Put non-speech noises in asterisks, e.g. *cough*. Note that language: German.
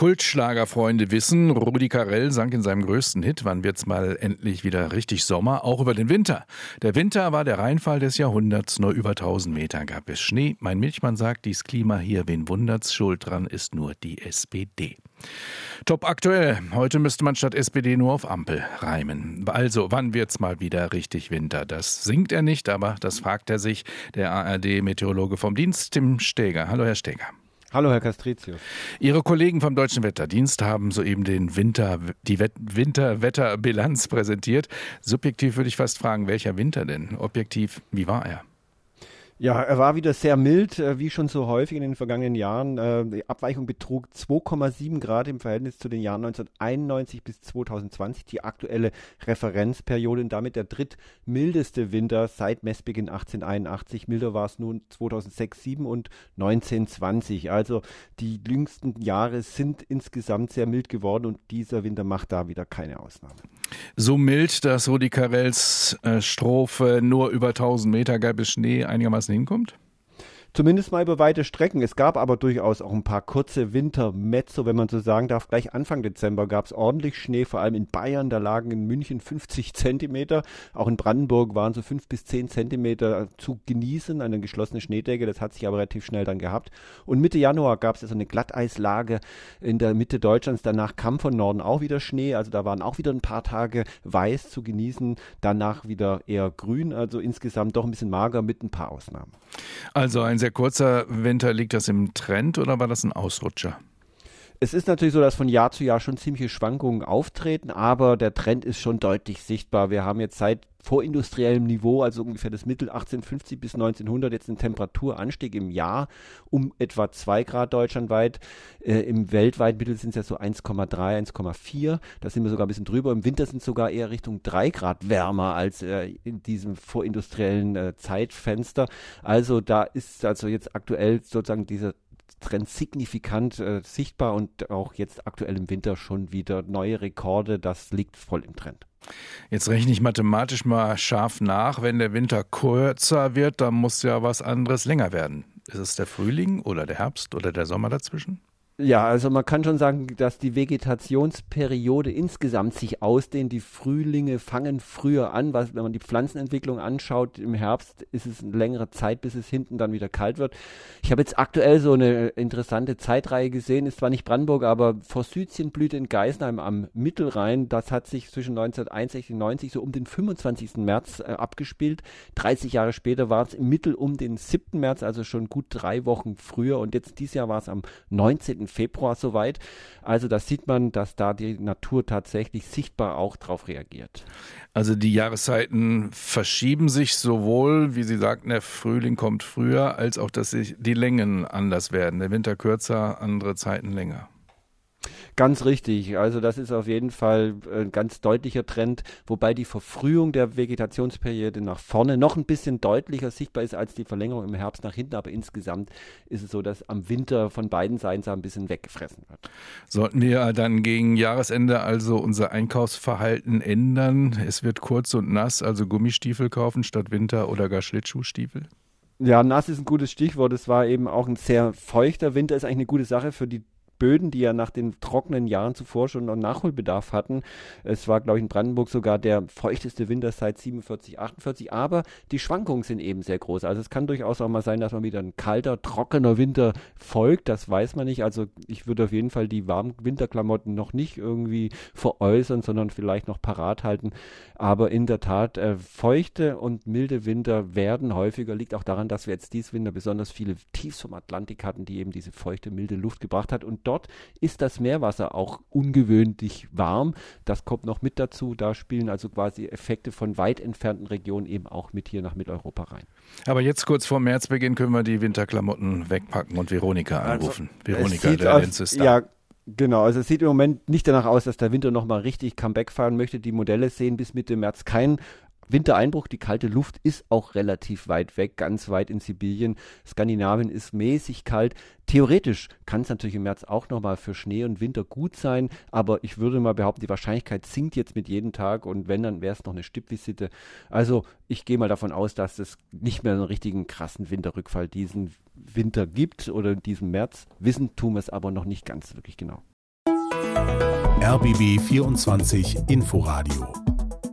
Kultschlagerfreunde wissen, Rudi Carell sang in seinem größten Hit, wann wird's mal endlich wieder richtig Sommer, auch über den Winter. Der Winter war der Reinfall des Jahrhunderts, nur über 1000 Meter gab es Schnee. Mein Milchmann sagt, dies Klima hier, wen wundert's, schuld dran ist nur die SPD. Top aktuell. Heute müsste man statt SPD nur auf Ampel reimen. Also, wann wird's mal wieder richtig Winter? Das singt er nicht, aber das fragt er sich. Der ARD-Meteorologe vom Dienst, Tim Steger. Hallo, Herr Steger. Hallo, Herr Castricius. Ihre Kollegen vom Deutschen Wetterdienst haben soeben den Winter, die Winterwetterbilanz *laughs* präsentiert. Subjektiv würde ich fast fragen, welcher Winter denn? Objektiv, wie war er? Ja, er war wieder sehr mild, äh, wie schon so häufig in den vergangenen Jahren. Äh, die Abweichung betrug 2,7 Grad im Verhältnis zu den Jahren 1991 bis 2020, die aktuelle Referenzperiode und damit der drittmildeste Winter seit Messbeginn 1881. Milder war es nun 2006, 7 und 1920. Also die jüngsten Jahre sind insgesamt sehr mild geworden und dieser Winter macht da wieder keine Ausnahme. So mild, dass Rudi Carells äh, Strophe nur über 1000 Meter gab es Schnee einigermaßen hinkommt? Zumindest mal über weite Strecken. Es gab aber durchaus auch ein paar kurze Wintermezzo, wenn man so sagen darf. Gleich Anfang Dezember gab es ordentlich Schnee, vor allem in Bayern. Da lagen in München 50 Zentimeter. Auch in Brandenburg waren so 5 bis 10 Zentimeter zu genießen, eine geschlossene Schneedecke. Das hat sich aber relativ schnell dann gehabt. Und Mitte Januar gab es also eine Glatteislage in der Mitte Deutschlands. Danach kam von Norden auch wieder Schnee. Also da waren auch wieder ein paar Tage weiß zu genießen. Danach wieder eher grün. Also insgesamt doch ein bisschen mager mit ein paar Ausnahmen. Also ein sehr kurzer Winter, liegt das im Trend oder war das ein Ausrutscher? Es ist natürlich so, dass von Jahr zu Jahr schon ziemliche Schwankungen auftreten, aber der Trend ist schon deutlich sichtbar. Wir haben jetzt seit vorindustriellem Niveau, also ungefähr das Mittel 1850 bis 1900, jetzt einen Temperaturanstieg im Jahr um etwa 2 Grad deutschlandweit. Äh, Im weltweiten Mittel sind es ja so 1,3, 1,4. Da sind wir sogar ein bisschen drüber. Im Winter sind es sogar eher Richtung 3 Grad wärmer als äh, in diesem vorindustriellen äh, Zeitfenster. Also da ist also jetzt aktuell sozusagen dieser Trend signifikant äh, sichtbar und auch jetzt aktuell im Winter schon wieder neue Rekorde. Das liegt voll im Trend. Jetzt rechne ich mathematisch mal scharf nach. Wenn der Winter kürzer wird, dann muss ja was anderes länger werden. Ist es der Frühling oder der Herbst oder der Sommer dazwischen? Ja, also man kann schon sagen, dass die Vegetationsperiode insgesamt sich ausdehnt. Die Frühlinge fangen früher an. Was, wenn man die Pflanzenentwicklung anschaut, im Herbst ist es eine längere Zeit, bis es hinten dann wieder kalt wird. Ich habe jetzt aktuell so eine interessante Zeitreihe gesehen, ist zwar nicht Brandenburg, aber Forsythienblüte in Geisenheim am Mittelrhein. Das hat sich zwischen 1961 und 90 so um den 25. März äh, abgespielt. 30 Jahre später war es im Mittel um den 7. März, also schon gut drei Wochen früher. Und jetzt dieses Jahr war es am 19. Februar soweit. Also da sieht man, dass da die Natur tatsächlich sichtbar auch darauf reagiert. Also die Jahreszeiten verschieben sich sowohl, wie Sie sagten, der Frühling kommt früher, als auch, dass sich die Längen anders werden. Der Winter kürzer, andere Zeiten länger. Ganz richtig. Also das ist auf jeden Fall ein ganz deutlicher Trend, wobei die Verfrühung der Vegetationsperiode nach vorne noch ein bisschen deutlicher sichtbar ist als die Verlängerung im Herbst nach hinten. Aber insgesamt ist es so, dass am Winter von beiden Seiten so ein bisschen weggefressen wird. Sollten wir dann gegen Jahresende also unser Einkaufsverhalten ändern? Es wird kurz und nass, also Gummistiefel kaufen statt Winter- oder gar Schlittschuhstiefel? Ja, nass ist ein gutes Stichwort. Es war eben auch ein sehr feuchter Winter, ist eigentlich eine gute Sache für die Böden, die ja nach den trockenen Jahren zuvor schon noch Nachholbedarf hatten. Es war, glaube ich, in Brandenburg sogar der feuchteste Winter seit 47, 48. Aber die Schwankungen sind eben sehr groß. Also es kann durchaus auch mal sein, dass man wieder ein kalter, trockener Winter folgt. Das weiß man nicht. Also ich würde auf jeden Fall die warmen Winterklamotten noch nicht irgendwie veräußern, sondern vielleicht noch parat halten. Aber in der Tat, äh, feuchte und milde Winter werden häufiger. Liegt auch daran, dass wir jetzt dies Winter besonders viele Tiefs vom Atlantik hatten, die eben diese feuchte, milde Luft gebracht hat. Und dort ist das Meerwasser auch ungewöhnlich warm. Das kommt noch mit dazu. Da spielen also quasi Effekte von weit entfernten Regionen eben auch mit hier nach Mitteleuropa rein. Aber jetzt kurz vor Märzbeginn können wir die Winterklamotten wegpacken und Veronika also, anrufen. Also, Veronika, der Lenz ist da. Ja, Genau, also es sieht im Moment nicht danach aus, dass der Winter nochmal richtig Comeback fahren möchte. Die Modelle sehen bis Mitte März kein Wintereinbruch, die kalte Luft ist auch relativ weit weg, ganz weit in Sibirien. Skandinavien ist mäßig kalt. Theoretisch kann es natürlich im März auch nochmal für Schnee und Winter gut sein, aber ich würde mal behaupten, die Wahrscheinlichkeit sinkt jetzt mit jedem Tag und wenn, dann wäre es noch eine Stippvisite. Also ich gehe mal davon aus, dass es nicht mehr einen richtigen krassen Winterrückfall diesen Winter gibt oder in diesem März. Wissen tun wir es aber noch nicht ganz wirklich genau. RBB 24 Inforadio